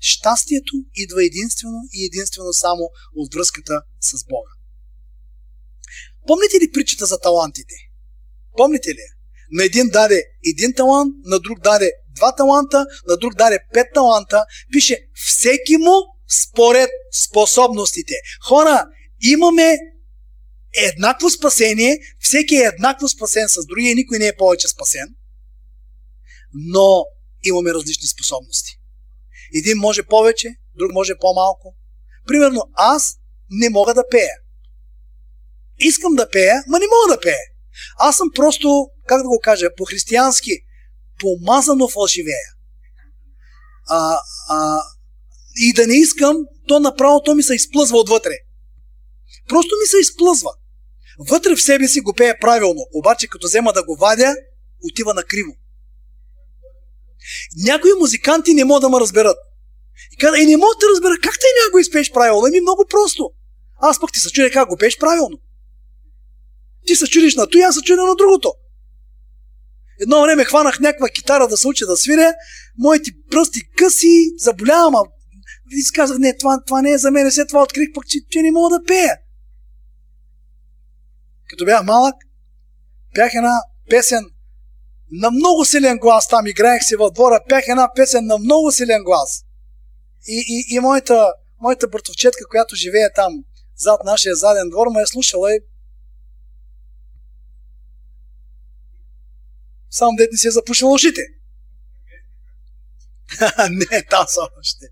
Щастието идва единствено и единствено само от връзката с Бога. Помните ли притчата за талантите? Помните ли? На един даде един талант, на друг даде два таланта, на друг даде пет таланта. Пише всеки му според способностите. Хора, имаме еднакво спасение, всеки е еднакво спасен с другия, никой не е повече спасен, но имаме различни способности. Един може повече, друг може по-малко. Примерно, аз не мога да пея. Искам да пея, ма не мога да пея. Аз съм просто, как да го кажа, по-християнски, помазано фалшивея. А, а, и да не искам, то направо то ми се изплъзва отвътре. Просто ми се изплъзва. Вътре в себе си го пее правилно, обаче като взема да го вадя, отива на криво. Някои музиканти не могат да ме разберат. И каза, и не мога да разбера как те го изпееш правилно. Ами много просто. Аз пък ти се чудя как го пееш правилно. Ти се чудиш на то, аз се чудя на другото. Едно време хванах някаква китара да се уча да свиря, моите пръсти къси, заболявам, а и казах, не, това, това не е за мен. След това открих пък, че, че не мога да пея. Като бях малък, пях една песен на много силен глас. Там играех си във двора, пях една песен на много силен глас. И, и, и моята, моята братовчетка, която живее там, зад нашия заден двор, ме е слушала и Само дете не си е запушила ушите. не, та са още.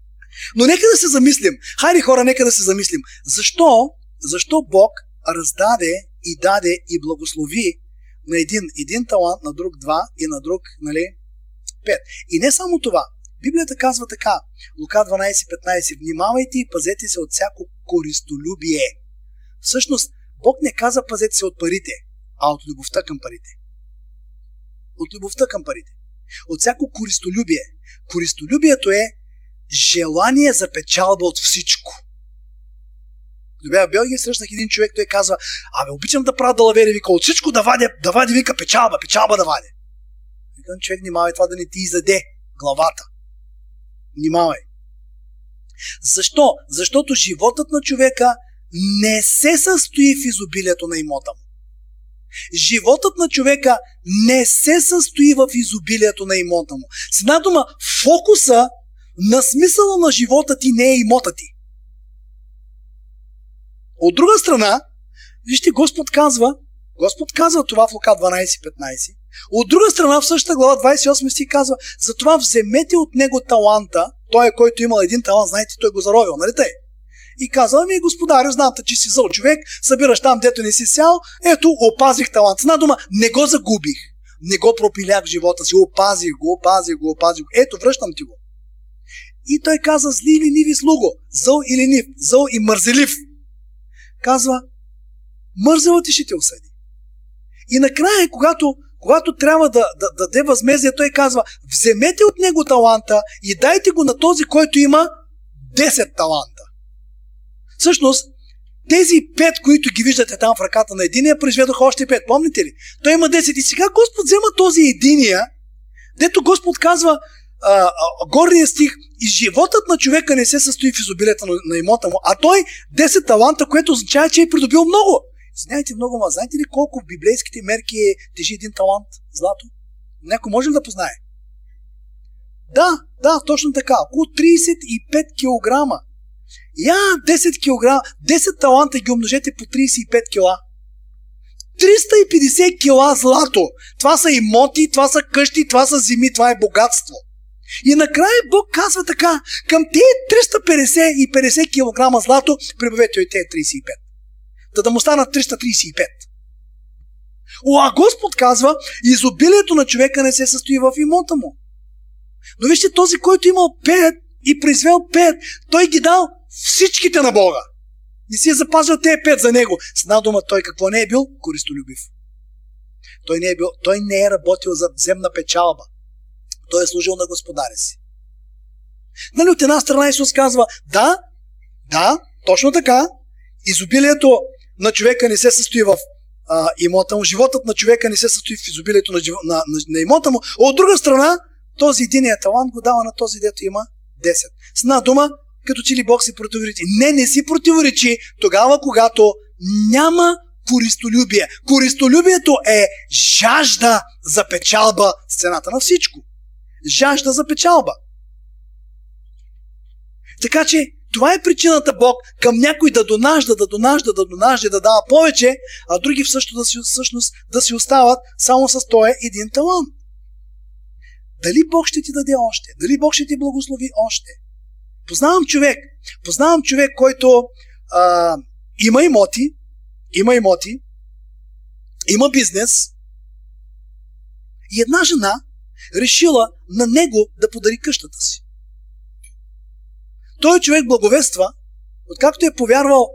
Но нека да се замислим. Хайде хора, нека да се замислим. Защо, защо Бог раздаде и даде и благослови на един, един талант, на друг два и на друг, нали, пет. И не само това. Библията казва така, Лука 12.15, внимавайте и пазете се от всяко користолюбие. Всъщност, Бог не каза пазете се от парите, а от любовта към парите. От любовта към парите. От всяко користолюбие. Користолюбието е желание за печалба от всичко. Бях в Белгия, срещнах един човек, той казва, абе, обичам да правя далавери, вика, от всичко да вадя, да вади, вика, печалба, печалба да вадя. Викам, човек, внимавай това да не ти изяде главата. Внимавай. Защо? Защото животът на човека не се състои в изобилието на имота му. Животът на човека не се състои в изобилието на имота му. С една дума, фокуса на смисъла на живота ти не е имота ти. От друга страна, вижте, Господ казва, Господ казва това в Лука 12.15. От друга страна, в същата глава 28 стих казва, затова вземете от него таланта, той е който имал един талант, знаете, той го заровил, нали тъй? И казва, ми господарю, знам, че си зъл човек, събираш там, дето не си сял, ето, опазих талант. С дума, не го загубих, не го пропилях в живота си, опазих го, опазих го, опазих го. Ето, връщам ти го. И той каза, зли или ниви слуго, зъл или нив, зъл и мързелив. Казва, мързела ти ще те осъди. И накрая, когато, когато трябва да, да, да даде възмездие, той казва, вземете от него таланта и дайте го на този, който има 10 таланта. Всъщност, тези пет, които ги виждате там в ръката на единия, произведоха още пет. Помните ли? Той има 10. И сега Господ взема този единия, дето Господ казва, а, а, горния стих, и животът на човека не се състои в изобилието на, имота му, а той 10 таланта, което означава, че е придобил много. Знаете много, ма знаете ли колко в библейските мерки е, тежи един талант злато? Някой може ли да познае? Да, да, точно така. Около 35 кг. Я 10 кг, 10 таланта ги умножете по 35 кг. 350 кила злато. Това са имоти, това са къщи, това са земи, това е богатство. И накрая Бог казва така, към тези 350 и 50 кг злато, прибавете и тези 35. Да да му станат 335. О, а Господ казва, изобилието на човека не се състои в имота му. Но вижте, този, който имал 5 и произвел 5, той ги дал всичките на Бога. И си е запазил тези 5 за него. С една дума, той какво не е бил? Користолюбив. Той не е, бил, той не е работил за земна печалба. Той е служил на господаря си. Нали от една страна Исус казва, да, да, точно така, изобилието на човека не се състои в а, имота му, животът на човека не се състои в изобилието на, на, на, на имота му. От друга страна, този единия талант го дава на този, дето има 10. С една дума, като че ли Бог си противоречи. Не, не си противоречи тогава, когато няма користолюбие. Користолюбието е жажда за печалба с цената на всичко. Жажда за печалба. Така че това е причината Бог към някой да донажда, да донажда, да донажда, да дава повече, а други всъщност да си, всъщност да си остават само с този един талант. Дали Бог ще ти даде още? Дали Бог ще ти благослови още? Познавам човек, познавам човек, който а, има имоти, има имоти, има бизнес и една жена решила на него да подари къщата си. Той човек благовества, откакто е повярвал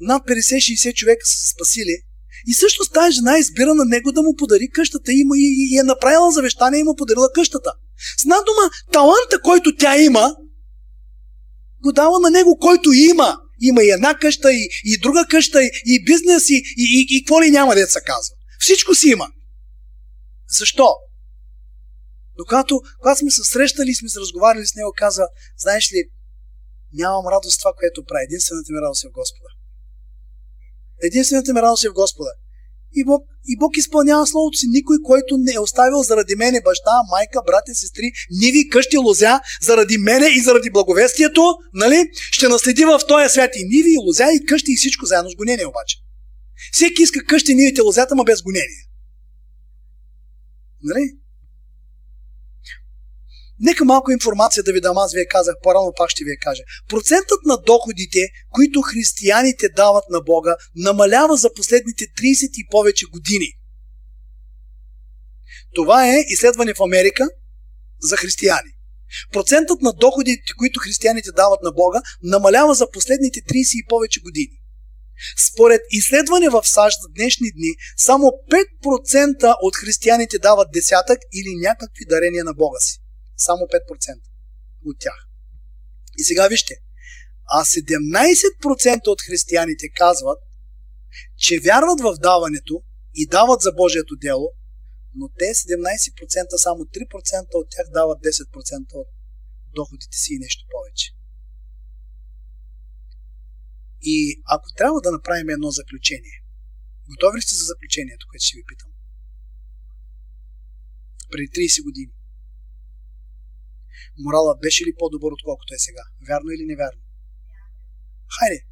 над 50-60 човека са спасили, и също тази жена избира на него да му подари къщата и, и, и е направила завещание и му подарила къщата. С една дума, таланта, който тя има, го дава на него, който има. Има и една къща, и, и друга къща, и, и бизнес, и, и, и, и какво ли няма деца казва. Всичко си има. Защо? Но когато, когато сме се срещали и сме се разговаряли с него, казва, знаеш ли, нямам радост това, което прави. Единствената ми радост е в Господа. Единствената ми радост е в Господа. И Бог, и Бог изпълнява Словото си. Никой, който не е оставил заради мене баща, майка, брати, сестри, ниви, къщи, лозя, заради мене и заради благовестието, нали, ще наследи в този свят и ниви, и лозя, и къщи, и всичко заедно с гонение обаче. Всеки иска къщи, нивите, лозята, ма без гонение. Нали? Нека малко информация да ви дам, аз ви я казах по-рано, пак ще ви я кажа. Процентът на доходите, които християните дават на Бога, намалява за последните 30 и повече години. Това е изследване в Америка за християни. Процентът на доходите, които християните дават на Бога, намалява за последните 30 и повече години. Според изследване в САЩ за днешни дни, само 5% от християните дават десятък или някакви дарения на Бога си. Само 5% от тях. И сега вижте, а 17% от християните казват, че вярват в даването и дават за Божието дело, но те 17%, само 3% от тях дават 10% от доходите си и нещо повече. И ако трябва да направим едно заключение, готови ли сте за заключението, което ще ви питам? Преди 30 години морала беше ли по-добър, отколкото е сега? Вярно или невярно? Хайде.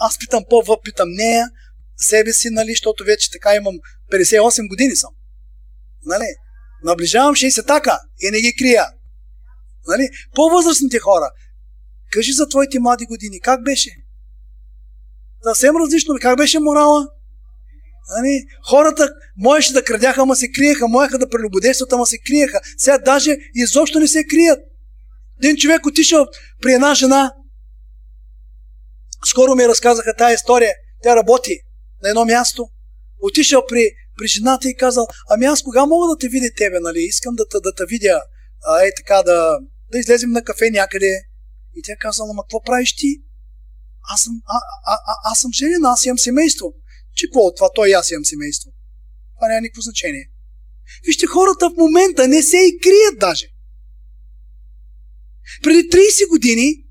Аз питам по питам нея, себе си, нали, защото вече така имам 58 години съм. Нали? Наближавам 60 така и не ги крия. Нали? По-възрастните хора, кажи за твоите млади години, как беше? Съвсем различно, как беше морала? Нали? Хората можеше да крадяха, ама се криеха, можеха да прелюбодействат, ама се криеха. Сега даже изобщо не се крият. Един човек отишъл при една жена. Скоро ми разказаха тази история. Тя работи на едно място. Отишъл при, при жената и казал, ами аз кога мога да те видя тебе, нали? Искам да, да, да те видя, а, е така, да, да излезем на кафе някъде. И тя казала, ама какво правиш ти? Аз съм, а, а, а, аз съм женена, аз имам семейство. Че какво това? Той и аз имам семейство. Това няма никакво значение. Вижте, хората в момента не се и крият даже. Преди 30 години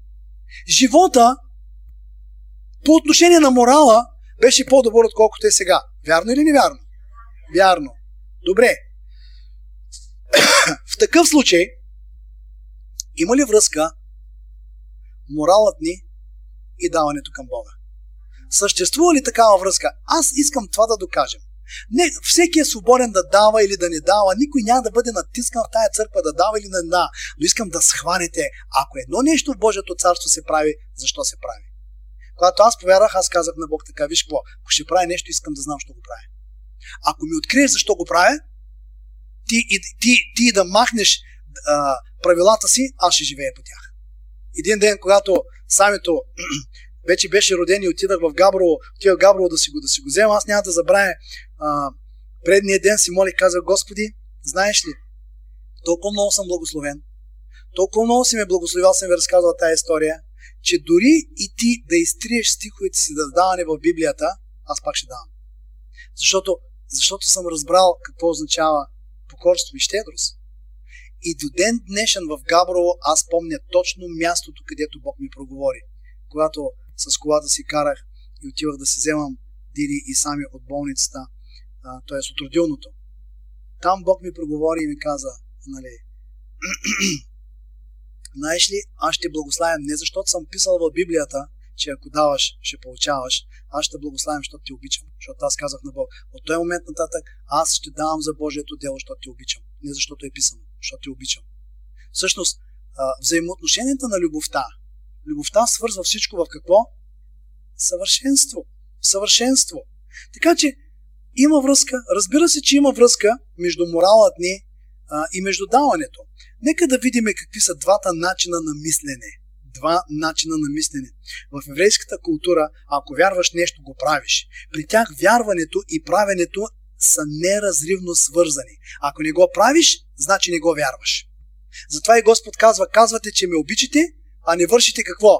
живота по отношение на морала беше по-добър, отколкото е сега. Вярно или невярно? Вярно. Добре. в такъв случай, има ли връзка моралът ни и даването към Бога? Съществува ли такава връзка? Аз искам това да докажем. Не, всеки е свободен да дава или да не дава. Никой няма да бъде натискан в тая църква да дава или да не дава. Но искам да схванете, ако едно нещо в Божието царство се прави, защо се прави? Когато аз повярвах, аз казах на Бог така, виж какво, ако ще прави нещо, искам да знам, що го прави. Ако ми откриеш защо го правя, ти, ти, ти, ти да махнеш а, правилата си, аз ще живея по тях. Един ден, когато самито вече беше роден и отидах в Габрово, отидах в Габрово да си го, да си го взема, аз няма да забравя. А, предния ден си моли, казах, Господи, знаеш ли, толкова много съм благословен, толкова много си ме благословял, съм ви разказал тази история, че дори и ти да изтриеш стиховете си да даване в Библията, аз пак ще давам. Защото, защото съм разбрал какво означава покорство и щедрост. И до ден днешен в Габрово аз помня точно мястото, където Бог ми проговори. Когато с колата си карах и отивах да си вземам Диди и сами от болницата, т.е. от родилното. Там Бог ми проговори и ми каза, нали, знаеш ли, аз ще благославям не защото съм писал в Библията, че ако даваш, ще получаваш. Аз ще благославям, защото ти обичам. Защото аз казах на Бог. От този момент нататък аз ще давам за Божието дело, защото ти обичам. Не защото е писано, защото ти обичам. Всъщност, взаимоотношенията на любовта. Любовта свързва всичко в какво? Съвършенство. Съвършенство. Така че има връзка. Разбира се, че има връзка между моралът ни а, и между даването. Нека да видим какви са двата начина на мислене. Два начина на мислене. В еврейската култура, ако вярваш нещо, го правиш. При тях вярването и правенето са неразривно свързани. Ако не го правиш, значи не го вярваш. Затова и Господ казва, казвате, че ме обичате, а не вършите какво?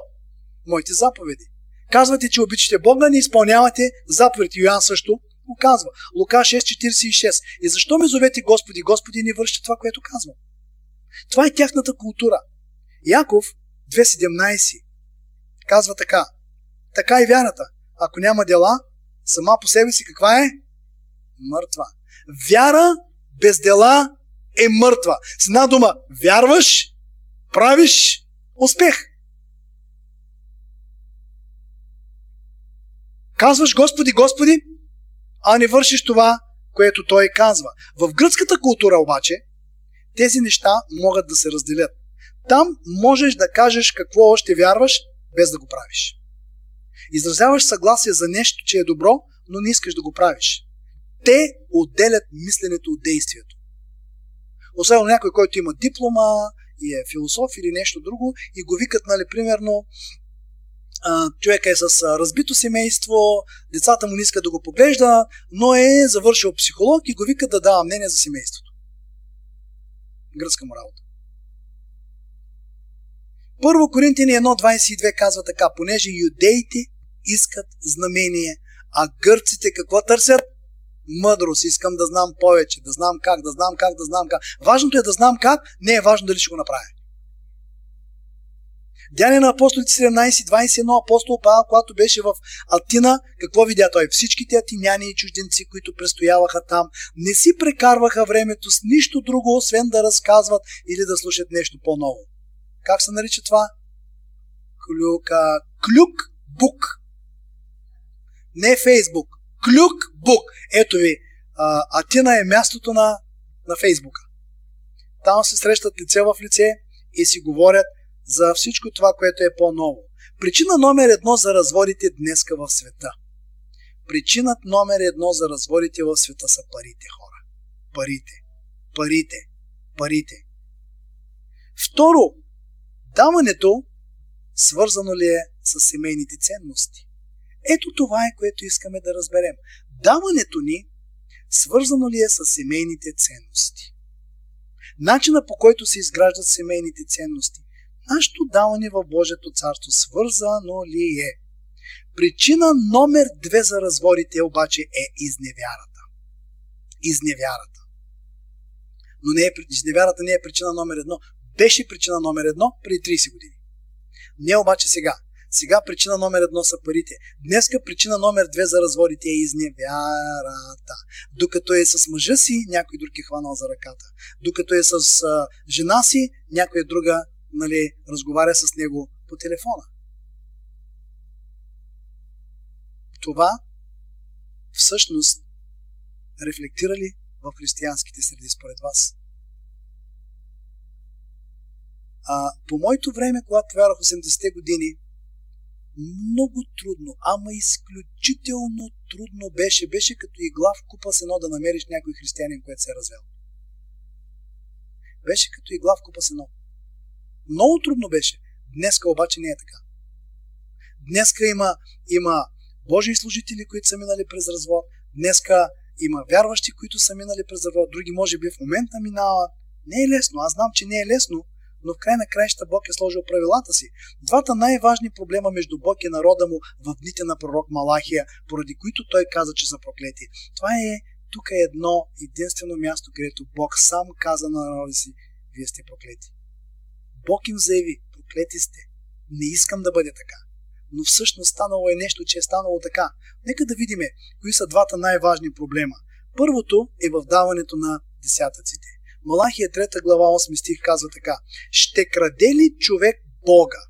Моите заповеди. Казвате, че обичате Бога, не изпълнявате заповедите. Йоан също го казва. Лука 6.46. И защо ме зовете Господи? Господи не вършите това, което казвам. Това е тяхната култура. Яков 2.17 казва така. Така и вярата. Ако няма дела, сама по себе си каква е? Мъртва. Вяра без дела е мъртва. С една дума, вярваш, правиш успех. Казваш Господи, Господи, а не вършиш това, което Той казва. В гръцката култура обаче, тези неща могат да се разделят. Там можеш да кажеш какво още вярваш, без да го правиш. Изразяваш съгласие за нещо, че е добро, но не искаш да го правиш. Те отделят мисленето от действието. Особено някой, който има диплома и е философ или нещо друго и го викат, нали, примерно, човека е с разбито семейство, децата му не искат да го поглежда, но е завършил психолог и го викат да дава мнение за семейството. Гръцка му работа. Първо Коринтини 1.22 казва така, понеже юдеите искат знамение, а гърците какво търсят? Мъдрост. Искам да знам повече, да знам как, да знам как, да знам как. Важното е да знам как, не е важно дали ще го направя. Дяне на апостолите 17-21 апостол Павел, когато беше в Атина, какво видя той? Всичките атиняни и чужденци, които престояваха там, не си прекарваха времето с нищо друго, освен да разказват или да слушат нещо по-ново. Как се нарича това? Клюка. Клюк бук. Не Фейсбук. Клюк бук. Ето ви. Атина е мястото на, на Фейсбука. Там се срещат лице в лице и си говорят за всичко това, което е по-ново. Причина номер едно за разводите днеска в света. Причинът номер едно за разводите в света са парите, хора. Парите. Парите. Парите. Второ, даването свързано ли е с семейните ценности? Ето това е, което искаме да разберем. Даването ни свързано ли е с семейните ценности? Начина по който се изграждат семейните ценности Нашето даване в Божието царство свързано ли е? Причина номер две за разводите обаче е изневярата. Изневярата. Но не е, изневярата не е причина номер едно. Беше причина номер едно преди 30 години. Не обаче сега. Сега причина номер едно са парите. Днеска причина номер две за разводите е изневярата. Докато е с мъжа си, някой друг е хванал за ръката. Докато е с а, жена си, някоя друга нали, разговаря с него по телефона. Това всъщност рефлектира ли в християнските среди според вас? А, по моето време, когато вярвах 80-те години, много трудно, ама изключително трудно беше. Беше като игла в купа с едно да намериш някой християнин, който се е развел. Беше като игла в купа с едно. Много трудно беше. Днеска обаче не е така. Днеска има, има Божии служители, които са минали през развод. Днеска има вярващи, които са минали през развод. Други може би в момента минават. Не е лесно. Аз знам, че не е лесно, но в край на краища Бог е сложил правилата си. Двата най-важни проблема между Бог и народа му в дните на пророк Малахия, поради които той каза, че са проклети. Това е тук е едно единствено място, където Бог сам каза на народа си, вие сте проклети. Бог им заяви, проклети сте. Не искам да бъде така. Но всъщност станало е нещо, че е станало така. Нека да видим кои са двата най-важни проблема. Първото е в даването на десятъците. Малахия 3 глава 8 стих казва така. Ще краде ли човек Бога?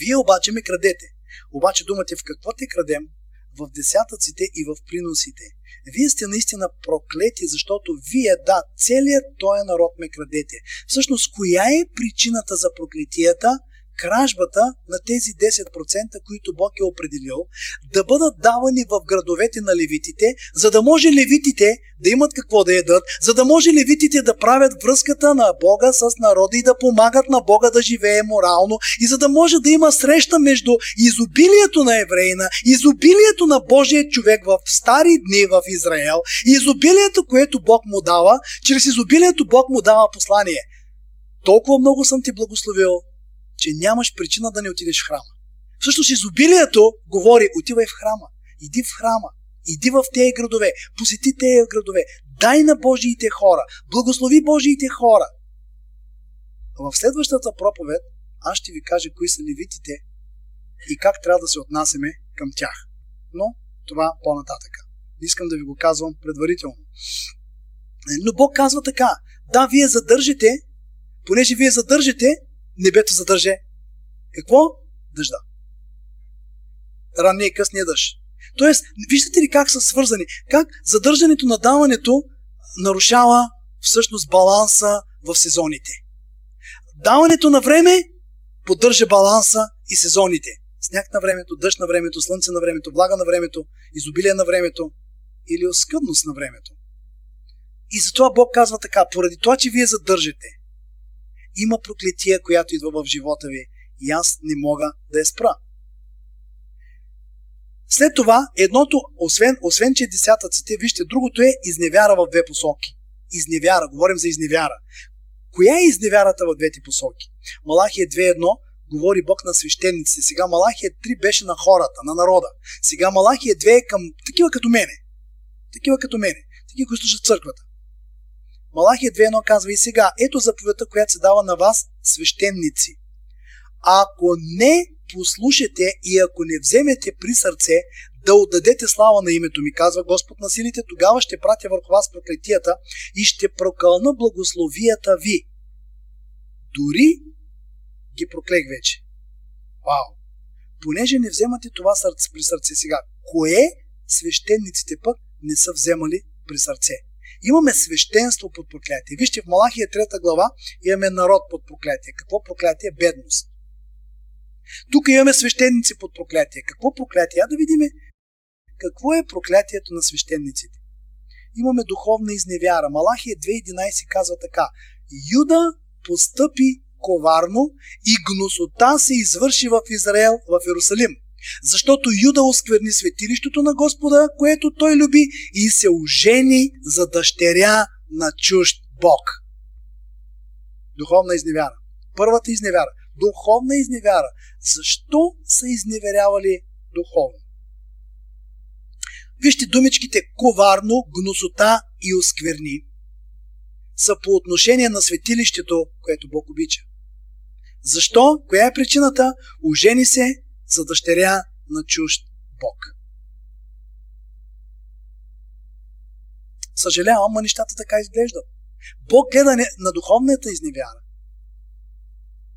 Вие обаче ме крадете. Обаче думате в какво те крадем? В десятъците и в приносите. Вие сте наистина проклети, защото вие, да, целият този народ ме крадете. Всъщност, коя е причината за проклетията? Кражбата на тези 10%, които Бог е определил, да бъдат давани в градовете на левитите, за да може левитите да имат какво да ядат, за да може левитите да правят връзката на Бога с народа и да помагат на Бога да живее морално и за да може да има среща между изобилието на евреина, изобилието на Божия човек в стари дни в Израел и изобилието, което Бог му дава, чрез изобилието Бог му дава послание. Толкова много съм ти благословил, че нямаш причина да не отидеш в храма. Всъщност изобилието говори, отивай в храма, иди в храма, иди в тези градове, посети тези градове, дай на Божиите хора, благослови Божиите хора. В следващата проповед аз ще ви кажа кои са левитите и как трябва да се отнасяме към тях. Но това по-нататък. Искам да ви го казвам предварително. Но Бог казва така. Да, вие задържите, понеже вие задържите, небето задържа. Какво? Дъжда. Ранния и късния дъжд. Тоест, виждате ли как са свързани? Как задържането на даването нарушава всъщност баланса в сезоните. Даването на време поддържа баланса и сезоните. Сняг на времето, дъжд на времето, слънце на времето, влага на времето, изобилие на времето или оскъдност на времето. И затова Бог казва така, поради това, че вие задържате, има проклетия, която идва в живота ви и аз не мога да я спра. След това, едното, освен, освен че десятъците, вижте, другото е изневяра в две посоки. Изневяра, говорим за изневяра. Коя е изневярата в двете посоки? Малахия 2.1 говори Бог на свещениците. Сега Малахия 3 беше на хората, на народа. Сега Малахия 2 е към такива като мене. Такива като мене. Такива, които слушат църквата. Малахия 2.1 казва и сега, ето заповедта, която се дава на вас, свещеници. Ако не послушате и ако не вземете при сърце да отдадете слава на името ми, казва Господ на силите, тогава ще пратя върху вас проклетията и ще прокълна благословията ви. Дори ги проклех вече. Вау! Понеже не вземате това сърце при сърце сега, кое свещениците пък не са вземали при сърце? Имаме свещенство под проклятие. Вижте, в Малахия 3 глава имаме народ под проклятие. Какво проклятие? Бедност. Тук имаме свещеници под проклятие. Какво проклятие? А да видим какво е проклятието на свещениците. Имаме духовна изневяра. Малахия 2.11 казва така. Юда постъпи коварно и гносота се извърши в Израел, в Иерусалим. Защото Юда оскверни светилището на Господа, което той люби и се ожени за дъщеря на чужд Бог. Духовна изневяра. Първата изневяра. Духовна изневяра. Защо са изневерявали духовно? Вижте думичките коварно, гносота и оскверни са по отношение на светилището, което Бог обича. Защо? Коя е причината? Ожени се за дъщеря на чужд Бог. Съжалявам, но нещата така изглеждат. Бог гледа на духовната изневяра.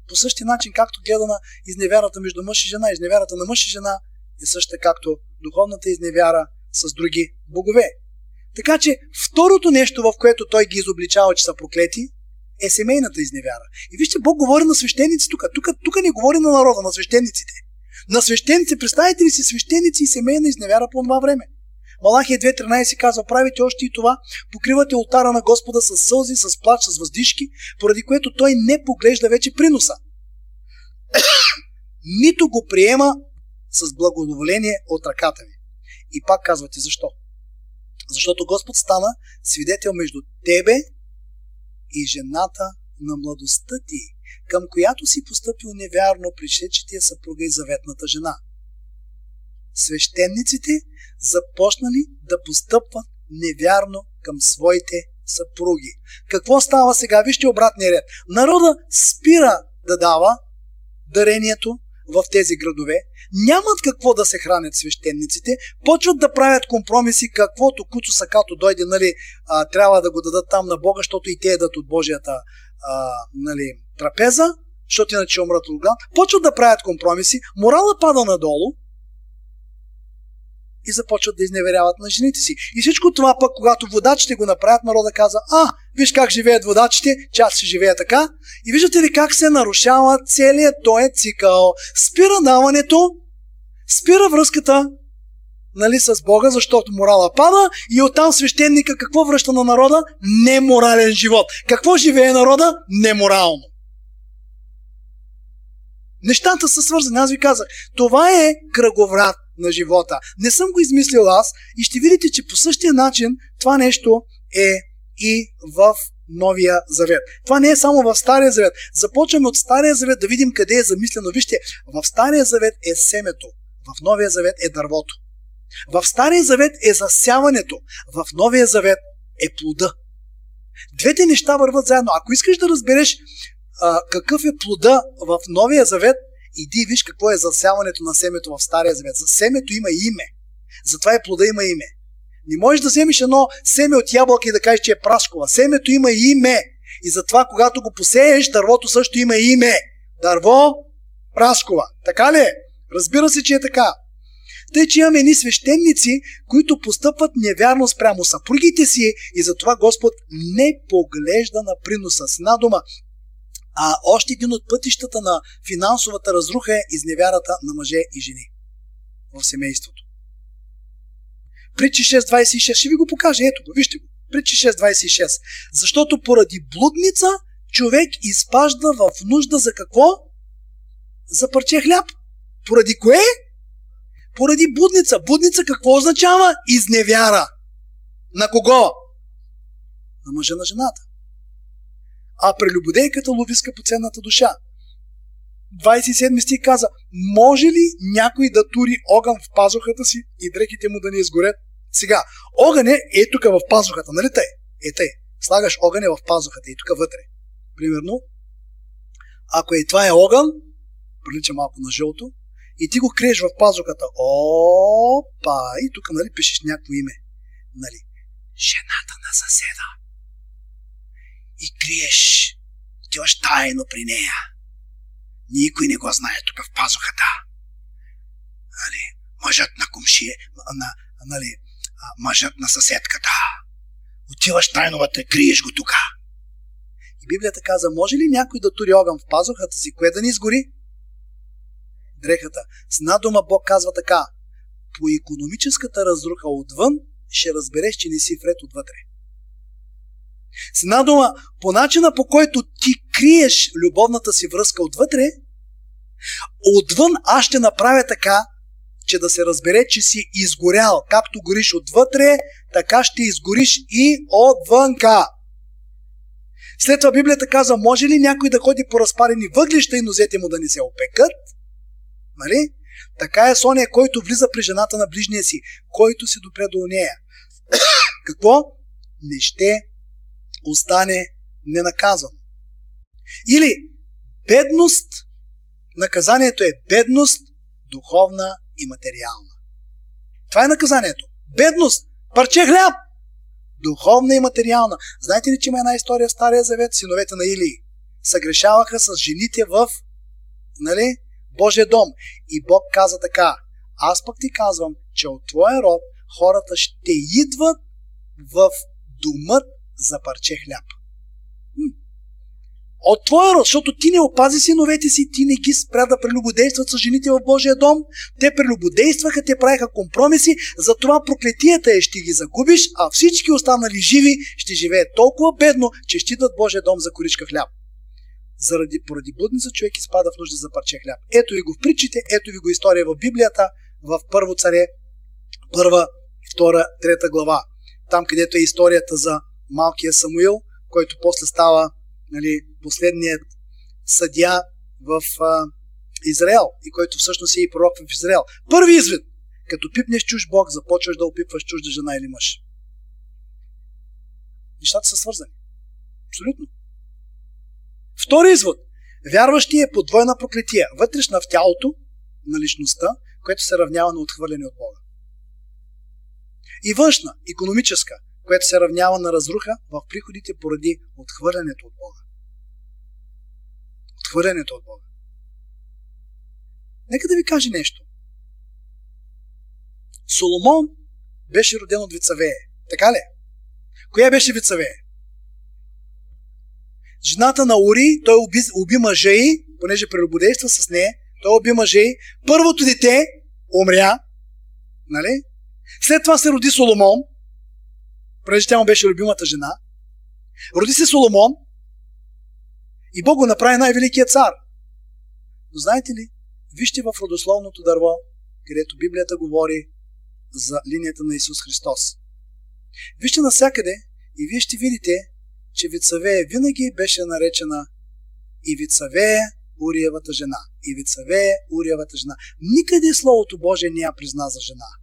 По същия начин, както гледа на изневярата между мъж и жена, изневярата на мъж и жена е същата както духовната изневяра с други богове. Така че второто нещо, в което той ги изобличава, че са проклети, е семейната изневяра. И вижте, Бог говори на свещеници тук. Тук, тук не говори на народа, на свещениците. На свещеници, представете ли си свещеници и семейна изневяра по това време? Малахия 2.13 казва, правите още и това, покривате ултара на Господа с сълзи, с плач, с въздишки, поради което той не поглежда вече приноса. Нито го приема с благодоволение от ръката ви. И пак казвате защо? Защото Господ стана свидетел между тебе и жената на младостта ти, към която си поступил невярно пришедшите съпруга и заветната жена. Свещениците започнали да постъпват невярно към своите съпруги. Какво става сега? Вижте обратния ред. Народа спира да дава дарението в тези градове, нямат какво да се хранят свещениците, почват да правят компромиси, каквото куцо сакато дойде, нали, а, трябва да го дадат там на Бога, защото и те едат от Божията а, нали, трапеза, защото иначе умрат от глад. Почват да правят компромиси, морала пада надолу, и започват да изневеряват на жените си. И всичко това пък, когато водачите го направят, народа каза, а, виж как живеят водачите, че аз ще живея така. И виждате ли как се нарушава целият този цикъл. Спира даването, спира връзката нали, с Бога, защото морала пада и оттам свещеника какво връща на народа? Неморален живот. Какво живее народа? Неморално. Нещата са свързани. Аз ви казах, това е кръговрат на живота. Не съм го измислил аз и ще видите, че по същия начин това нещо е и в Новия Завет. Това не е само в Стария Завет. Започваме от Стария Завет да видим къде е замислено. Вижте, в Стария Завет е семето, в Новия Завет е дървото. В Стария Завет е засяването, в Новия Завет е плода. Двете неща върват заедно. Ако искаш да разбереш а, какъв е плода в Новия Завет, Иди виж какво е засяването на семето в Стария Завет. За семето има име. Затова и плода има име. Не можеш да вземеш едно семе от ябълка и да кажеш, че е праскова. Семето има име. И затова, когато го посееш, дървото също има име. Дърво праскова. Така ли е? Разбира се, че е така. Тъй, че имаме едни свещеници, които постъпват невярно спрямо съпругите си и затова Господ не поглежда на приноса. С една дума, а още един от пътищата на финансовата разруха е изневярата на мъже и жени в семейството. Притчи 6.26. Ще ви го покажа. Ето го. Вижте го. Притчи 6.26. Защото поради блудница човек изпажда в нужда за какво? За парче хляб. Поради кое? Поради будница. Будница какво означава? Изневяра. На кого? На мъжа на жената а прелюбодейката лови скъпоценната душа. 27 стих каза, може ли някой да тури огън в пазухата си и дрехите му да не изгорят? Сега, огън е, е тук в пазухата, нали тъй? Е тъй. Слагаш огън е в пазухата и тук вътре. Примерно, ако и това е огън, прилича малко на жълто, и ти го криеш в пазухата. Опа! И тук, нали, пишеш някакво име. Нали? Жената на съседа и криеш. Отиваш тайно при нея. Никой не го знае тук в пазухата. Нали, мъжът на комшие, на, нали, мъжът на съседката. Отиваш тайно вътре, криеш го тук. И Библията каза, може ли някой да тури огън в пазухата си, кое да ни изгори? Дрехата. С надума Бог казва така, по економическата разруха отвън ще разбереш, че не си вред отвътре. С една дума, по начина по който ти криеш любовната си връзка отвътре, отвън аз ще направя така, че да се разбере, че си изгорял. Както гориш отвътре, така ще изгориш и отвънка. След това Библията казва, може ли някой да ходи по разпарени въглища и нозете му да не се опекат? Нали? Така е Соня, който влиза при жената на ближния си, който се допре до нея. Какво? Не ще остане ненаказан. Или бедност, наказанието е бедност, духовна и материална. Това е наказанието. Бедност, парче хляб, духовна и материална. Знаете ли, че има една история в Стария Завет? Синовете на Илии съгрешаваха с жените в нали, Божия дом. И Бог каза така, аз пък ти казвам, че от твоя род хората ще идват в думът за парче хляб. От твоя род, защото ти не опази синовете си, ти не ги спря да прелюбодействат с жените в Божия дом. Те прелюбодействаха, те правиха компромиси, затова проклетията е ще ги загубиш, а всички останали живи ще живеят толкова бедно, че ще идват Божия дом за коричка хляб. Заради, поради будница човек изпада в нужда за парче хляб. Ето ви го в притчите, ето ви го история в Библията, в Първо царе, първа, втора, трета глава. Там, където е историята за малкия Самуил, който после става нали, последният съдя в а, Израел и който всъщност е и пророк в Израел. Първи извид. Като пипнеш чуж Бог, започваш да опипваш чужда жена или мъж. Нещата са свързани. Абсолютно. Втори извод. Вярващия е под двойна проклетия. Вътрешна в тялото на личността, което се равнява на отхвърляне от Бога. И външна, економическа, което се равнява на разруха в приходите поради отхвърлянето от Бога. Отхвърлянето от Бога. Нека да ви кажа нещо. Соломон беше роден от Вицавее. Така ли? Коя беше Вицавее? Жената на Ури, той уби, уби мъжа й, понеже прелюбодейства с нея, той уби мъжа й. Първото дете умря, нали? След това се роди Соломон, понеже тя му беше любимата жена. Роди се Соломон и Бог го направи най-великият цар. Но знаете ли, вижте в родословното дърво, където Библията говори за линията на Исус Христос. Вижте навсякъде и вие ще видите, че Вицавея винаги беше наречена и Вицавея Уриевата жена. И Вицавея Уриевата жена. Никъде Словото Божие не я призна за жена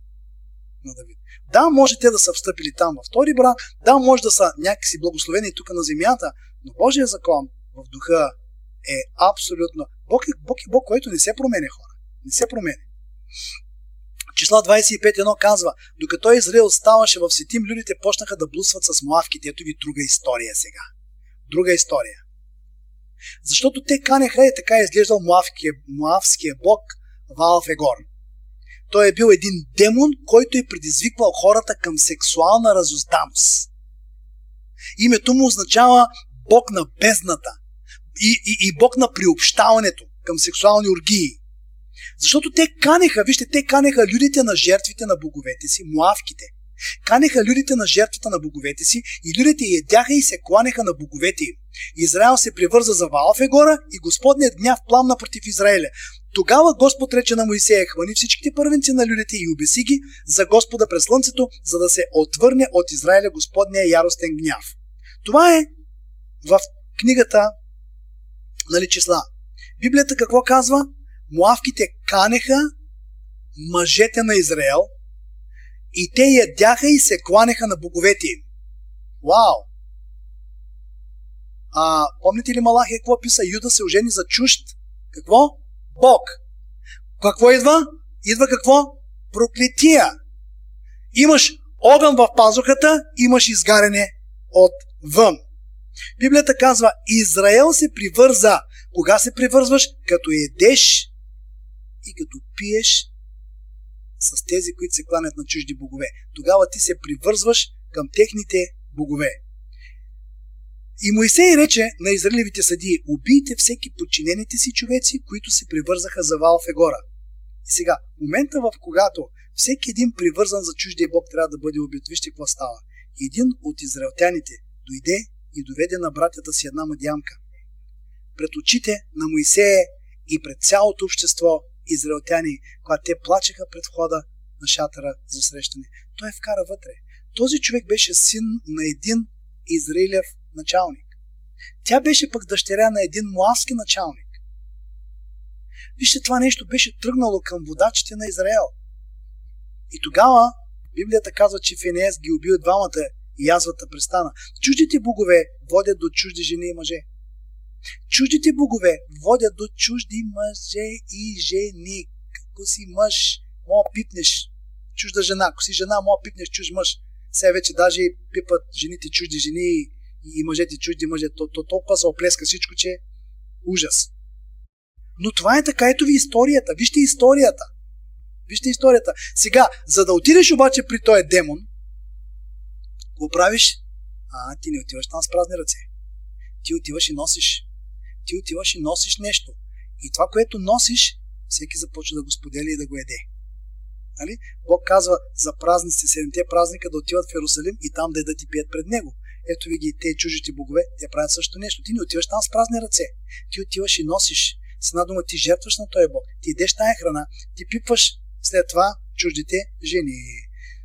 на Давид. Да, може те да са встъпили там във втори брак, да, може да са някакси благословени тук на земята, но Божия закон в духа е абсолютно... Бог е Бог, е Бог който не се променя хора. Не се променя. Числа 25.1 казва, докато Израил ставаше в Сетим, людите почнаха да блусват с муавките. Ето ви друга история сега. Друга история. Защото те канеха и така е изглеждал муавския, муавския бог Валфегор. Той е бил един демон, който е предизвиквал хората към сексуална разозданост. Името му означава бог на бездната и, и, и бог на приобщаването към сексуални оргии. Защото те канеха, вижте, те канеха людите на жертвите на боговете си, муавките. Канеха людите на жертвата на боговете си и людите ядяха и се кланеха на боговете им. Израел се превърза за Валфегора и Господният гняв пламна против Израиля. Тогава Господ рече на Моисея, хвани всичките първенци на людите и обеси ги за Господа през слънцето, за да се отвърне от Израиля Господния яростен гняв. Това е в книгата нали, числа. Библията какво казва? Муавките канеха мъжете на Израел и те ядяха и се кланеха на боговете им. Вау! А, помните ли Малахия какво писа? Юда се ожени за чужд. Какво? Бог. Какво идва? Идва какво? Проклетия. Имаш огън в пазухата, имаш изгаряне от вън. Библията казва, Израел се привърза. Кога се привързваш? Като едеш и като пиеш с тези, които се кланят на чужди богове. Тогава ти се привързваш към техните богове. И Моисей рече на израилевите съдии, убийте всеки подчинените си човеци, които се привързаха за Вал Фегора. И сега, момента в когато всеки един привързан за чуждия Бог трябва да бъде убит, вижте какво става. Един от израелтяните дойде и доведе на братята си една мадямка. Пред очите на Моисея и пред цялото общество израелтяни, когато те плачеха пред входа на шатъра за срещане. Той вкара вътре. Този човек беше син на един израилев началник. Тя беше пък дъщеря на един муавски началник. Вижте, това нещо беше тръгнало към водачите на Израел. И тогава Библията казва, че Фенеес ги убил двамата и язвата престана. Чуждите богове водят до чужди жени и мъже. Чуждите богове водят до чужди мъже и жени. Ако си мъж, мога пипнеш чужда жена. Ако си жена, мога пипнеш чуж мъж. Сега вече даже пипат жените чужди жени и мъжете чужди мъже. То, то толкова се оплеска всичко, че ужас. Но това е така, ето ви историята. Вижте историята. Вижте историята. Сега, за да отидеш обаче при този демон, го правиш, а ти не отиваш там с празни ръце. Ти отиваш и носиш ти отиваш и носиш нещо. И това, което носиш, всеки започва да го споделя и да го еде. Нали? Бог казва за празниците, седемте празника да отиват в Иерусалим и там да едат и пият пред него. Ето ви ги те чужите богове, те правят също нещо. Ти не отиваш там с празни ръце. Ти отиваш и носиш. С една дума ти жертваш на този Бог. Ти идеш тая храна, ти пипваш след това чуждите жени.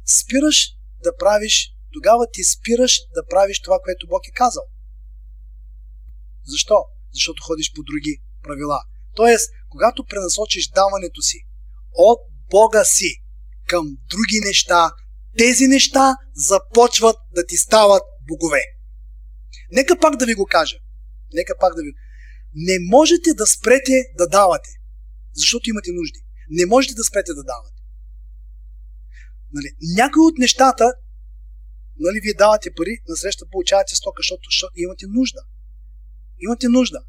Спираш да правиш, тогава ти спираш да правиш това, което Бог е казал. Защо? защото ходиш по други правила. Тоест, когато пренасочиш даването си от Бога си към други неща, тези неща започват да ти стават богове. Нека пак да ви го кажа. Нека пак да ви... Не можете да спрете да давате, защото имате нужди. Не можете да спрете да давате. Нали, някои от нещата, нали, вие давате пари, насреща получавате стока, защото, защото имате нужда. Имате нужда.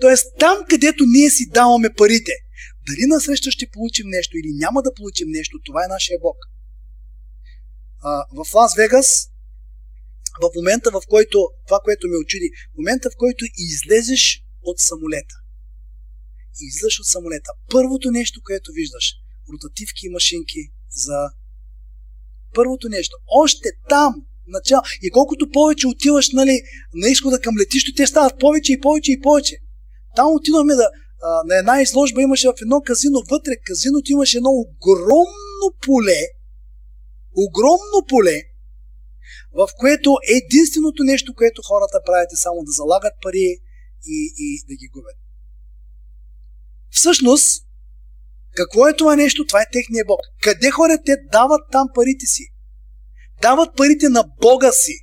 Тоест, там, където ние си даваме парите, дали насреща ще получим нещо или няма да получим нещо, това е нашия Бог. А, в Лас Вегас, в момента, в който, това, което ме очуди, в момента, в който излезеш от самолета, излезеш от самолета, първото нещо, което виждаш, ротативки и машинки за първото нещо. Още там, начало. И колкото повече отиваш нали, на изхода към летището, те стават повече и повече и повече. Там отидохме да, на една изложба, имаше в едно казино, вътре казиното имаше едно огромно поле, огромно поле, в което единственото нещо, което хората правят е само да залагат пари и, и да ги губят. Всъщност, какво е това нещо? Това е техния Бог. Къде ходят те? Дават там парите си. Дават парите на Бога си.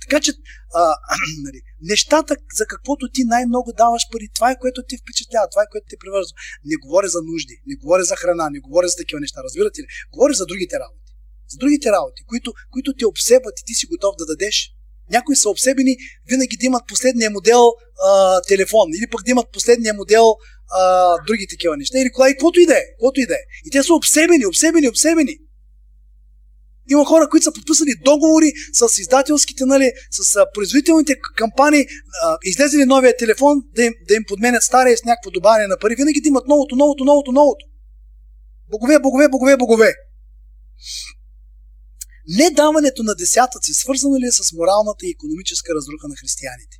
Така че а, нали, нещата, за каквото ти най-много даваш пари, това е което ти впечатлява, това е което ти превързва. Не говоря за нужди, не говоря за храна, не говоря за такива неща, разбирате ли? Говоря за другите работи. За другите работи, които, които те обсебват и ти си готов да дадеш. Някои са обсебени винаги да имат последния модел а, телефон или пък да имат последния модел а, други такива неща. Или кола и каквото и да е. Каквото и да е. И те са обсебени, обсебени, обсебени. Има хора, които са подписали договори с издателските, нали, с а, производителните кампании, а, излезли новия телефон, да им, да им подменят стария с някакво добавяне на пари. Винаги да имат новото, новото, новото, новото. Богове, богове, богове, богове. Недаването на десятъци свързано ли е с моралната и економическа разруха на християните?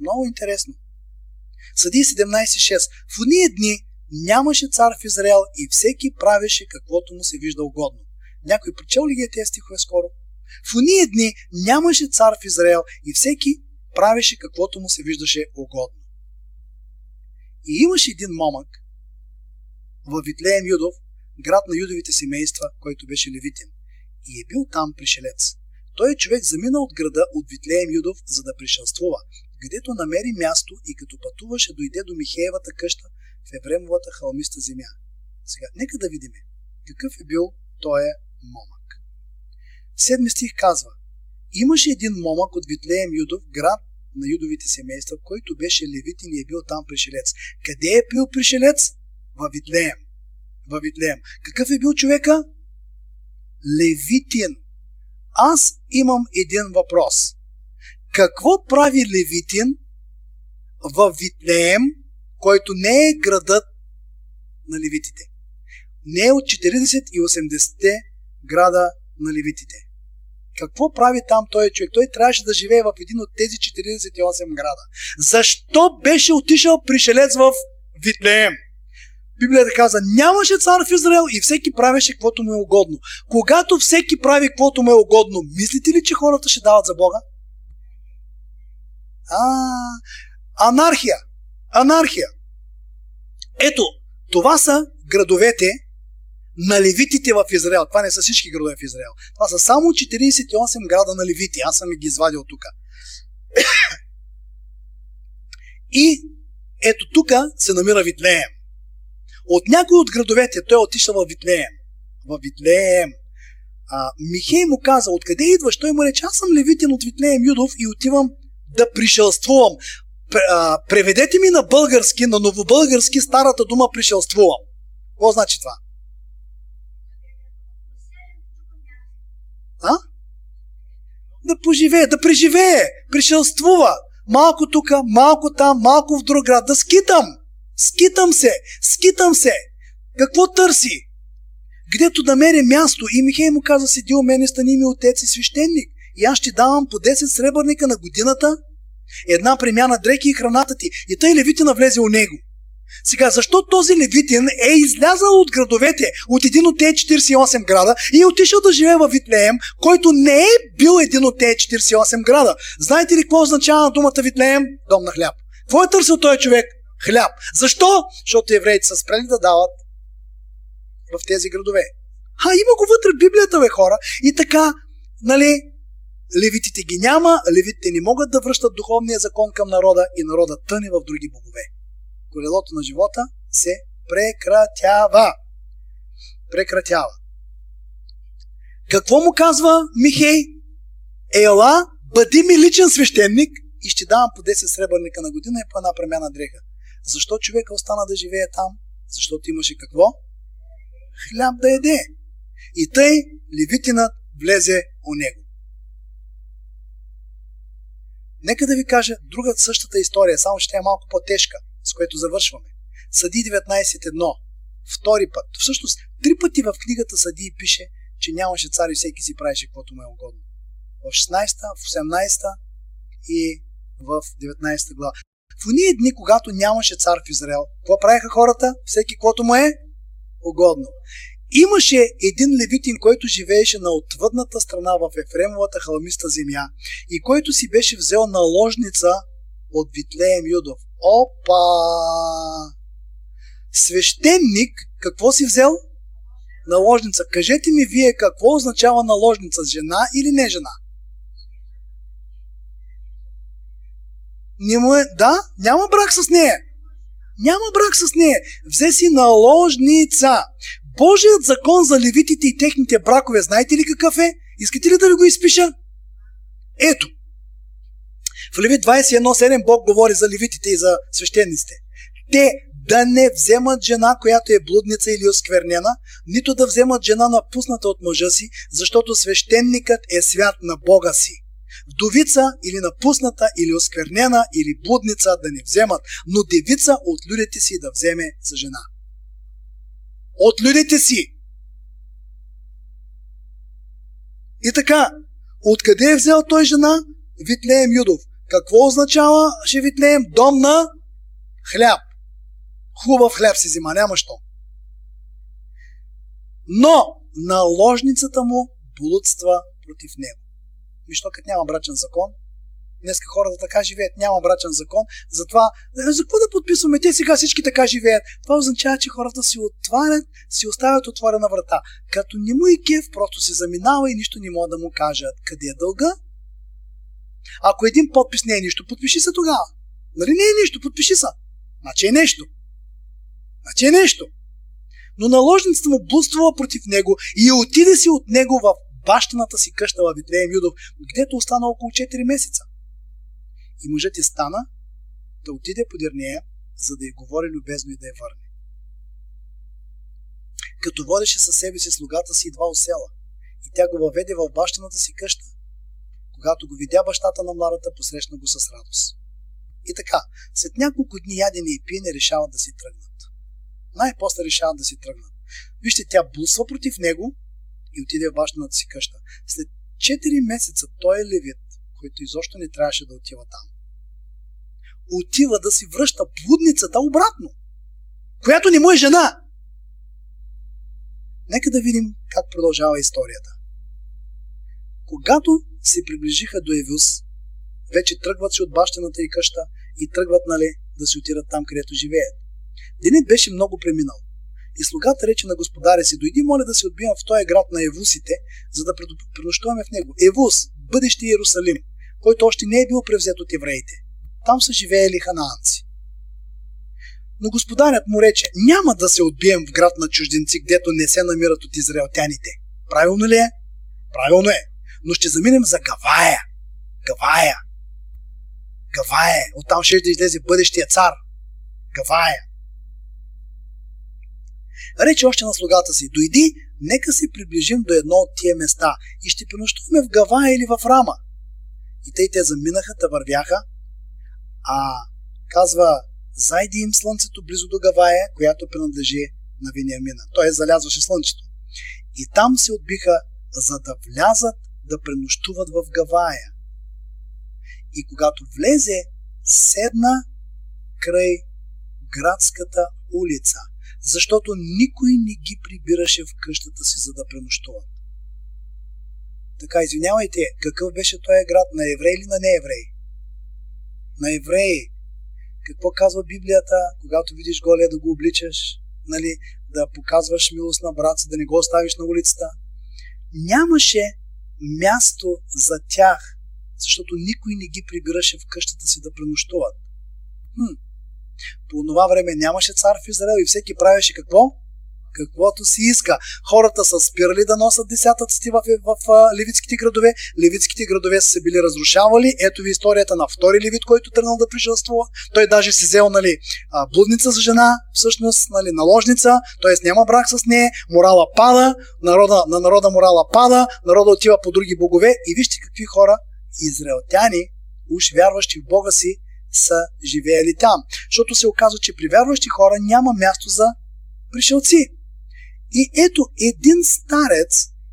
Много интересно. Съди 17.6. В уния дни нямаше цар в Израел и всеки правеше каквото му се вижда угодно. Някой прочел ли ги е тези стихове скоро? В уния дни нямаше цар в Израел и всеки правеше каквото му се виждаше угодно. И имаше един момък в Витлеем Юдов, град на юдовите семейства, който беше левитин. И е бил там пришелец. Той е човек замина от града от Витлеем Юдов, за да пришелствува, където намери място и като пътуваше дойде до Михеевата къща в Евремовата халмиста земя. Сега, нека да видим какъв е бил той момък. Седми стих казва Имаше един момък от Витлеем Юдов, град на юдовите семейства, който беше левитин и е бил там пришелец. Къде е бил пришелец? В Витлеем. В Витлеем. Какъв е бил човека? Левитин. Аз имам един въпрос. Какво прави Левитин в Витлеем, който не е градът на левитите? Не е от 40 и 80 града на левитите. Какво прави там той човек? Той трябваше да живее в един от тези 48 града. Защо беше отишъл пришелец в Витлеем? Библията каза, нямаше цар в Израел и всеки правеше каквото му е угодно. Когато всеки прави каквото му е угодно, мислите ли, че хората ще дават за Бога? А, анархия. Анархия. Ето, това са градовете, на левитите в Израел. Това не са всички градове в Израел. Това са само 48 града на левити. Аз съм ги извадил тук. И ето тук се намира Витлеем. От някой от градовете той е отишъл в Витлеем. В Витлеем. А, Михей му каза, откъде идваш? Той му рече, аз съм левитин от Витлеем Юдов и отивам да пришелствувам. Преведете ми на български, на новобългарски старата дума пришелствувам. Какво значи това? А? Да поживее, да преживее, пришелствува. Малко тук, малко там, малко в друг град. Да скитам. Скитам се, скитам се. Какво търси? Гдето да мере място. И Михей му каза, седи у мене, стани ми отец и свещеник. И аз ще давам по 10 сребърника на годината, една премяна дрехи и храната ти. И тъй левите навлезе у него. Сега, защо този левитин е излязал от градовете, от един от тези 48 града и е отишъл да живее в Витлеем, който не е бил един от тези 48 града? Знаете ли какво означава думата Витлеем? Дом на хляб. Какво е търсил този човек? Хляб. Защо? Защото евреите са спрели да дават в тези градове. А, има го вътре в Библията, бе, хора. И така, нали, левитите ги няма, левитите не могат да връщат духовния закон към народа и народа тъне в други богове. Колелото на живота се прекратява. Прекратява. Какво му казва Михей? Ела, бъди ми личен свещеник и ще давам по 10 сребърника на година и по една премяна дреха. Защо човека остана да живее там? Защото имаше какво? Хляб да еде. И тъй левитинът влезе у него. Нека да ви кажа друга същата история, само ще е малко по-тежка, с което завършваме. Съди 19.1. Втори път. Всъщност, три пъти в книгата Съди пише, че нямаше цар и всеки си правеше каквото му е угодно. В 16-та, в 18-та и в 19 глава. В уния дни, когато нямаше цар в Израел, какво правеха хората? Всеки каквото му е угодно. Имаше един левитин, който живееше на отвъдната страна в Ефремовата халмиста земя и който си беше взел наложница от Витлеем Юдов. Опа! Свещеник, какво си взел? Наложница. Кажете ми вие какво означава наложница? Жена или не жена? Не му е... Да, няма брак с нея. Няма брак с нея. Взе си наложница. Божият закон за левитите и техните бракове, знаете ли какъв е? Искате ли да ви го изпиша? Ето. В Левит 21.7 Бог говори за левитите и за свещениците. Те да не вземат жена, която е блудница или осквернена, нито да вземат жена напусната от мъжа си, защото свещеникът е свят на Бога си. Вдовица или напусната, или осквернена, или блудница да не вземат, но девица от людите си да вземе за жена от людите си. И така, откъде е взел той жена? Витлеем Юдов. Какво означава ще Витлеем? Дом на хляб. Хубав хляб си взима, няма що. Но наложницата му блудства против него. Нищо като няма брачен закон, Днеска хората така живеят, няма брачен закон, затова е, за какво да подписваме? Те сега всички така живеят. Това означава, че хората си отварят, си оставят отворена врата. Като не му и кев, просто се заминава и нищо не могат да му кажат. Къде е дълга? Ако един подпис не е нищо, подпиши се тогава. Нали не е нищо, подпиши се. Значи е нещо. Значи е нещо. Но наложницата му блудствува против него и отиде си от него в бащаната си къща в Витлеем Юдов, където остана около 4 месеца. И мъжът ти стана да отиде подир нея, за да й говори любезно и да я върне. Като водеше със себе си слугата си два осела, и тя го въведе в бащината си къща. Когато го видя бащата на младата, посрещна го с радост. И така, след няколко дни ядене и пиене решават да си тръгнат. Най-после решават да си тръгнат. Вижте, тя блусва против него и отиде в бащината си къща. След 4 месеца той е левит който изобщо не трябваше да отива там. Отива да си връща блудницата обратно, която не му е жена. Нека да видим как продължава историята. Когато се приближиха до Евус, вече тръгват си от бащината и къща и тръгват, нали, да си отидат там, където живеят. Денят беше много преминал. И слугата рече на господаря си, дойди, моля да се отбивам в този град на Евусите, за да пренощуваме в него. Евус, бъдещи Иерусалим, който още не е бил превзет от евреите. Там са живеели ханаанци. Но господарят му рече, няма да се отбием в град на чужденци, гдето не се намират от израелтяните. Правилно ли е? Правилно е. Но ще заминем за Гавая. Гавая. Гавая. Оттам ще излезе бъдещия цар. Гавая. Рече още на слугата си, дойди, нека се приближим до едно от тия места и ще пренощуваме в Гавая или в Рама. И те, те заминаха, да вървяха, а казва, зайди им слънцето близо до Гавая, която принадлежи на Вениамина. Той залязваше слънчето. И там се отбиха, за да влязат да пренощуват в Гавая. И когато влезе, седна край градската улица, защото никой не ги прибираше в къщата си, за да пренощуват. Така, извинявайте, какъв беше този град? На евреи или на неевреи? На евреи. Какво казва Библията, когато видиш голия да го обличаш? Нали, да показваш милост на брат да не го оставиш на улицата? Нямаше място за тях, защото никой не ги прибираше в къщата си да пренощуват. Хм. По това време нямаше цар в Израел и всеки правеше какво? каквото си иска. Хората са спирали да носят десятъците в, в, в левитските градове. Левитските градове са се били разрушавали. Ето ви историята на втори левит, който тръгнал да пришелствува. Той даже си взел нали, блудница за жена, всъщност нали, наложница, т.е. няма брак с нея, морала пада, народа, на народа морала пада, народа отива по други богове и вижте какви хора, израелтяни, уж вярващи в Бога си, са живеели там. Защото се оказва, че при вярващи хора няма място за пришелци. И ето един старец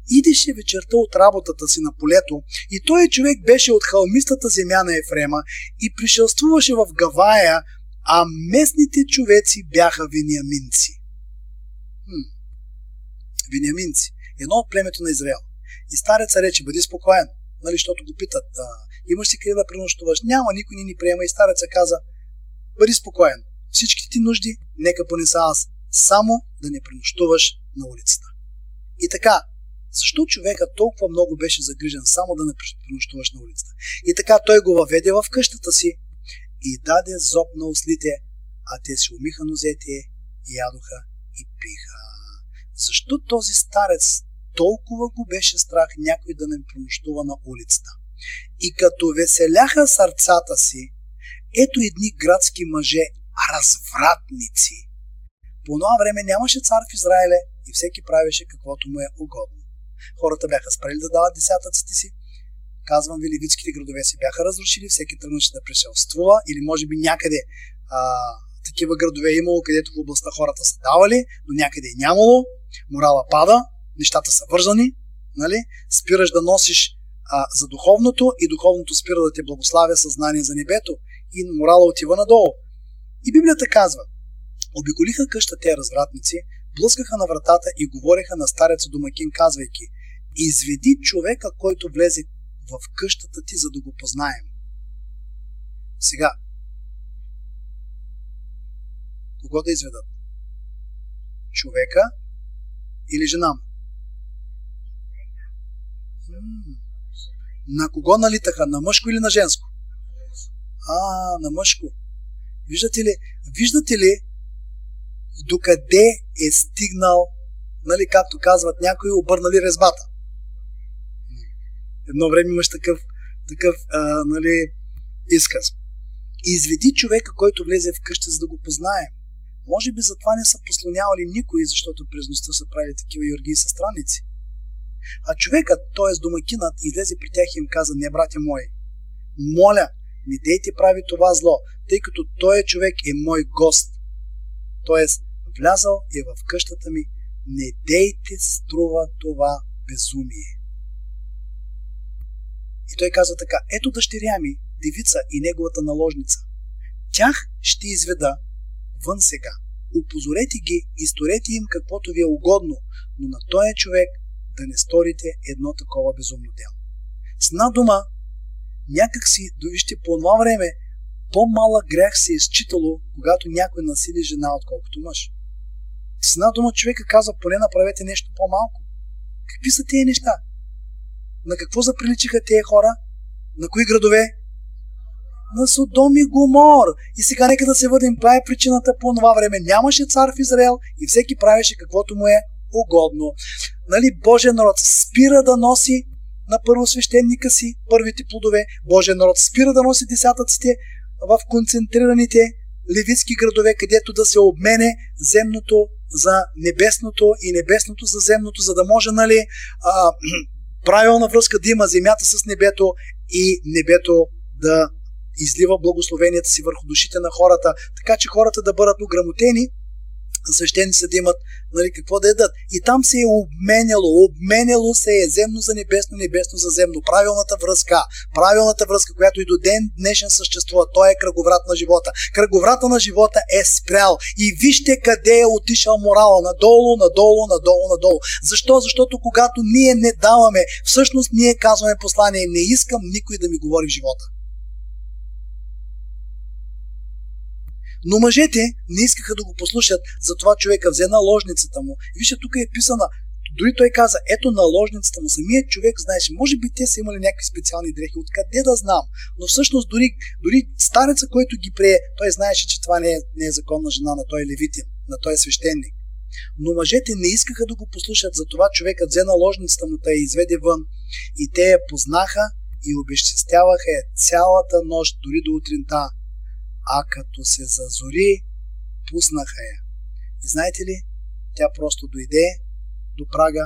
идеше вечерта от работата си на полето и той човек беше от халмистата земя на Ефрема и пришелствуваше в Гавая, а местните човеци бяха вениаминци. Хм. Вениаминци. Едно от племето на Израел. И стареца рече, бъди спокоен, нали, защото го питат, а, имаш си къде да пренощуваш? Няма, никой не ни приема. И стареца каза, бъди спокоен, всичките ти нужди, нека понеса аз, само да не пренощуваш на улицата. И така, защо човека толкова много беше загрижен само да не пренощуваш на улицата? И така той го въведе в къщата си и даде зоб на ослите, а те си умиха нозете, ядоха и пиха. Защо този старец толкова го беше страх някой да не пренощува на улицата? И като веселяха сърцата си, ето едни градски мъже, развратници. По това време нямаше цар в Израиле, и всеки правеше каквото му е угодно. Хората бяха спрели да дават десятъците си, казвам ви, левитските градове се бяха разрушили, всеки тръгнаше да преселствува или може би някъде а, такива градове е имало, където в областта хората са давали, но някъде е нямало, морала пада, нещата са вързани, нали? спираш да носиш а, за духовното и духовното спира да те благославя съзнание за небето и морала отива надолу. И Библията казва, обиколиха къща те развратници, блъскаха на вратата и говореха на стареца домакин, казвайки Изведи човека, който влезе в къщата ти, за да го познаем. Сега, кого да изведат? Човека или жена му? На кого налитаха? На мъжко или на женско? А, на мъжко. Виждате ли, виждате ли докъде е стигнал, нали, както казват някои, обърнали резбата. Едно време имаш такъв, такъв а, нали, изказ. Изведи човека, който влезе в къща, за да го познаем. Може би затова не са послонявали никой, защото през са правили такива юргии със страници. А човекът, т.е. домакинът, излезе при тях и им каза, не, братя мои, моля, не дейте прави това зло, тъй като той човек е мой гост. Тоест, влязал е в къщата ми, не дейте струва това безумие. И той казва така, ето дъщеря ми, девица и неговата наложница. Тях ще изведа вън сега. Упозорете ги и сторете им каквото ви е угодно, но на този човек да не сторите едно такова безумно дело. С една дума, някак си, вижте, по това време, по-малък грях се е изчитало, когато някой насили жена, отколкото мъж. С една дума човека казва, поне направете нещо по-малко. Какви са тези неща? На какво заприличиха тези хора? На кои градове? На Содом и Гомор. И сега нека да се върнем. Това е причината по това време. Нямаше цар в Израел и всеки правеше каквото му е угодно. Нали, Божия народ спира да носи на първосвещеника си първите плодове. Божия народ спира да носи десятъците в концентрираните левитски градове, където да се обмене земното за небесното и небесното за земното, за да може нали, а, правилна връзка да има земята с небето и небето да излива благословенията си върху душите на хората, така че хората да бъдат ограмотени свещениците да имат нали, какво да едат. И там се е обменяло, обменяло се е земно за небесно, небесно за земно. Правилната връзка, правилната връзка, която и до ден днешен съществува, той е кръговрат на живота. Кръговрата на живота е спрял. И вижте къде е отишъл морала. Надолу, надолу, надолу, надолу. Защо? Защото когато ние не даваме, всъщност ние казваме послание, не искам никой да ми говори в живота. Но мъжете не искаха да го послушат, затова човека взе наложницата му. И вижте, тук е писана Дори той каза, ето наложницата му. Самият човек знаеше, може би те са имали някакви специални дрехи, откъде да знам. Но всъщност дори, дори стареца, който ги прие, той знаеше, че това не е, не е законна жена на той левитин, на той свещеник. Но мъжете не искаха да го послушат, затова човекът взе наложницата му, и изведе вън и те я познаха и обещестяваха я цялата нощ, дори до утринта. А като се зазори, пуснаха я. И знаете ли, тя просто дойде до прага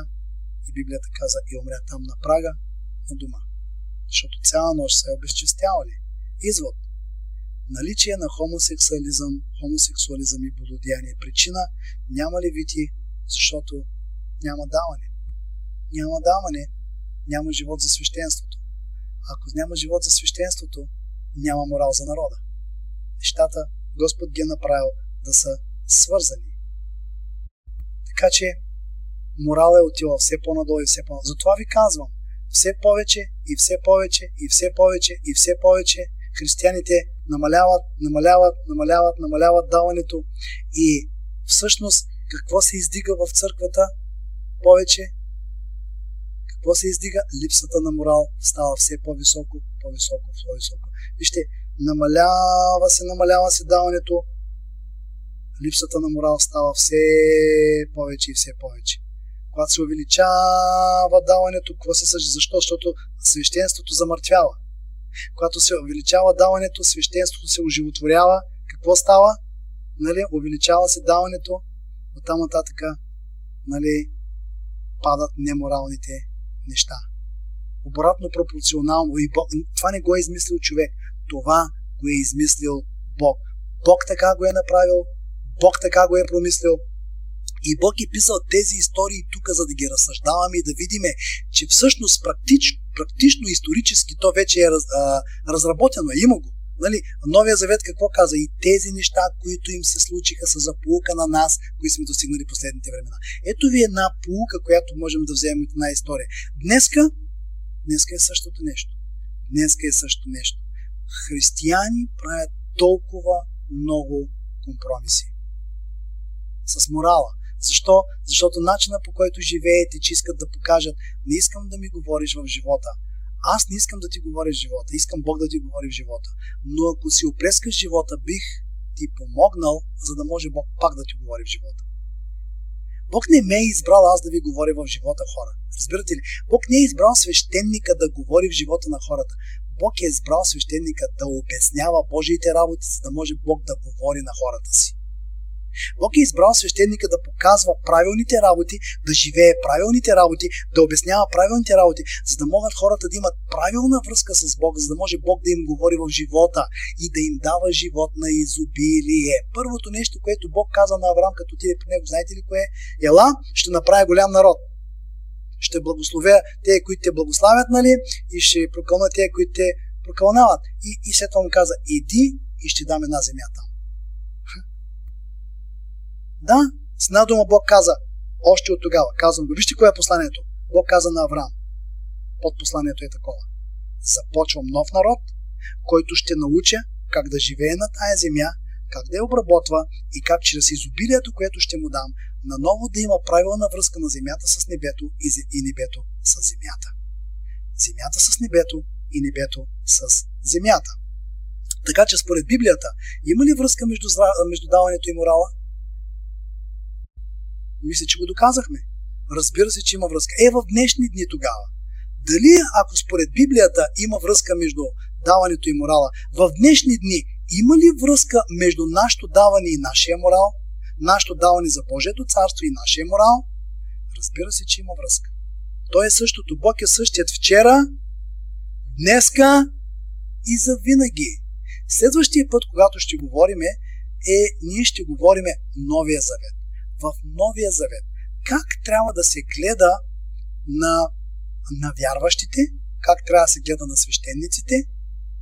и Библията каза и умря там на прага на дома. Защото цяла нощ се е обезчестявали. Извод. Наличие на хомосексуализъм, хомосексуализъм и блудодеяние. Причина няма ли вити, защото няма даване. Няма даване, няма живот за свещенството. Ако няма живот за свещенството, няма морал за народа. Нещата Господ ги е направил да са свързани. Така че морал е отива все по-надолу и все по-надолу. Затова ви казвам, все повече и все повече и все повече и все повече християните намаляват, намаляват, намаляват, намаляват даването и всъщност какво се издига в църквата повече? Какво се издига? Липсата на морал става все по-високо, по-високо, по-високо. Вижте, намалява се, намалява се даването, липсата на морал става все повече и все повече. Когато се увеличава даването, какво се съжи? Защо? Защото свещенството замъртвява. Когато се увеличава даването, свещенството се оживотворява. Какво става? Нали? Увеличава се даването, от там нататък нали, падат неморалните неща. Обратно пропорционално. И това не го е измислил човек. Това го е измислил Бог. Бог така го е направил, Бог така го е промислил. И Бог е писал тези истории тук, за да ги разсъждаваме и да видиме, че всъщност практично, практично исторически то вече е раз, а, разработено, има го. Нали, Новия завет какво каза? И тези неща, които им се случиха са за полука на нас, които сме достигнали последните времена. Ето ви една полука, която можем да вземем от една история. Днеска, днеска е същото нещо. Днеска е същото нещо. Християни правят толкова много компромиси. С морала. Защо? Защото начина по който живеете, че искат да покажат, не искам да ми говориш в живота. Аз не искам да ти говоря в живота, искам Бог да ти говори в живота. Но ако си опрескаш живота, бих ти помогнал, за да може Бог пак да ти говори в живота. Бог не ме е избрал аз да ви говоря в живота хора. Разбирате ли? Бог не е избрал свещеника да говори в живота на хората. Бог е избрал свещеника да обяснява Божиите работи, за да може Бог да говори на хората си. Бог е избрал свещеника да показва правилните работи, да живее правилните работи, да обяснява правилните работи, за да могат хората да имат правилна връзка с Бог, за да може Бог да им говори в живота и да им дава живот на изобилие. Първото нещо, което Бог каза на Авраам, като отиде при него, знаете ли кое е? Ела, ще направя голям народ. Ще благословя те, които те благославят, нали? И ще прокълна те, които те прокълнават. И, и след това му каза, иди и ще дам една земя там. Да, с една дума Бог каза, още от тогава, казвам го. Вижте кое е посланието. Бог каза на Авраам. Под посланието е такова. Започвам нов народ, който ще науча как да живее на тая земя, как да я обработва и как чрез изобилието, което ще му дам, наново да има правилна връзка на земята с небето и небето с земята. Земята с небето и небето с земята. Така че според Библията, има ли връзка между, между даването и морала? Мисля, че го доказахме. Разбира се, че има връзка. Е, в днешни дни тогава. Дали, ако според Библията има връзка между даването и морала, в днешни дни има ли връзка между нашето даване и нашия морал? Нашето даване за Божието царство и нашия морал? Разбира се, че има връзка. Той е същото. Бог е същият вчера, днеска и за винаги. Следващия път, когато ще говориме, е, ние ще говориме Новия Завет в Новия Завет. Как трябва да се гледа на, на вярващите, как трябва да се гледа на свещениците,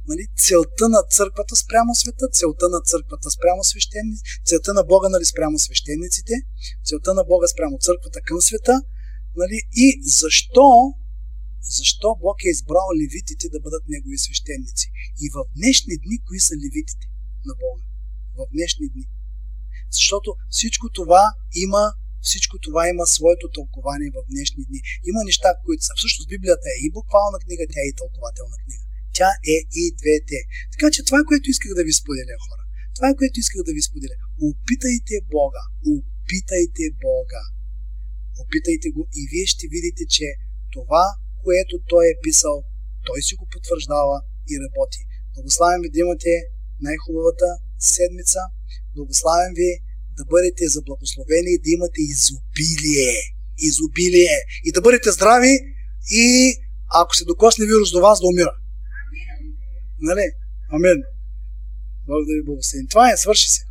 нали, целта на църквата спрямо света, целта на църквата спрямо свещениците, целта на Бога нали, спрямо свещениците, целта на Бога спрямо църквата към света, нали, и защо, защо Бог е избрал левитите да бъдат негови свещеници. И в днешни дни, кои са левитите на Бога? В днешни дни. Защото всичко това има всичко това има своето тълкование в днешни дни. Има неща, които са. Всъщност Библията е и буквална книга, тя е и тълкователна книга. Тя е и двете. Така че това, което исках да ви споделя, хора, това е което исках да ви споделя. Опитайте Бога. Опитайте Бога. Опитайте го и вие ще видите, че това, което Той е писал, Той си го потвърждава и работи. Благославям ви да имате най-хубавата седмица. Благославям ви да бъдете за благословени и да имате изобилие. Изобилие. И да бъдете здрави и ако се докосне вирус до вас, да умира. Нали? Амин. Благодаря Богу. Това е, свърши се.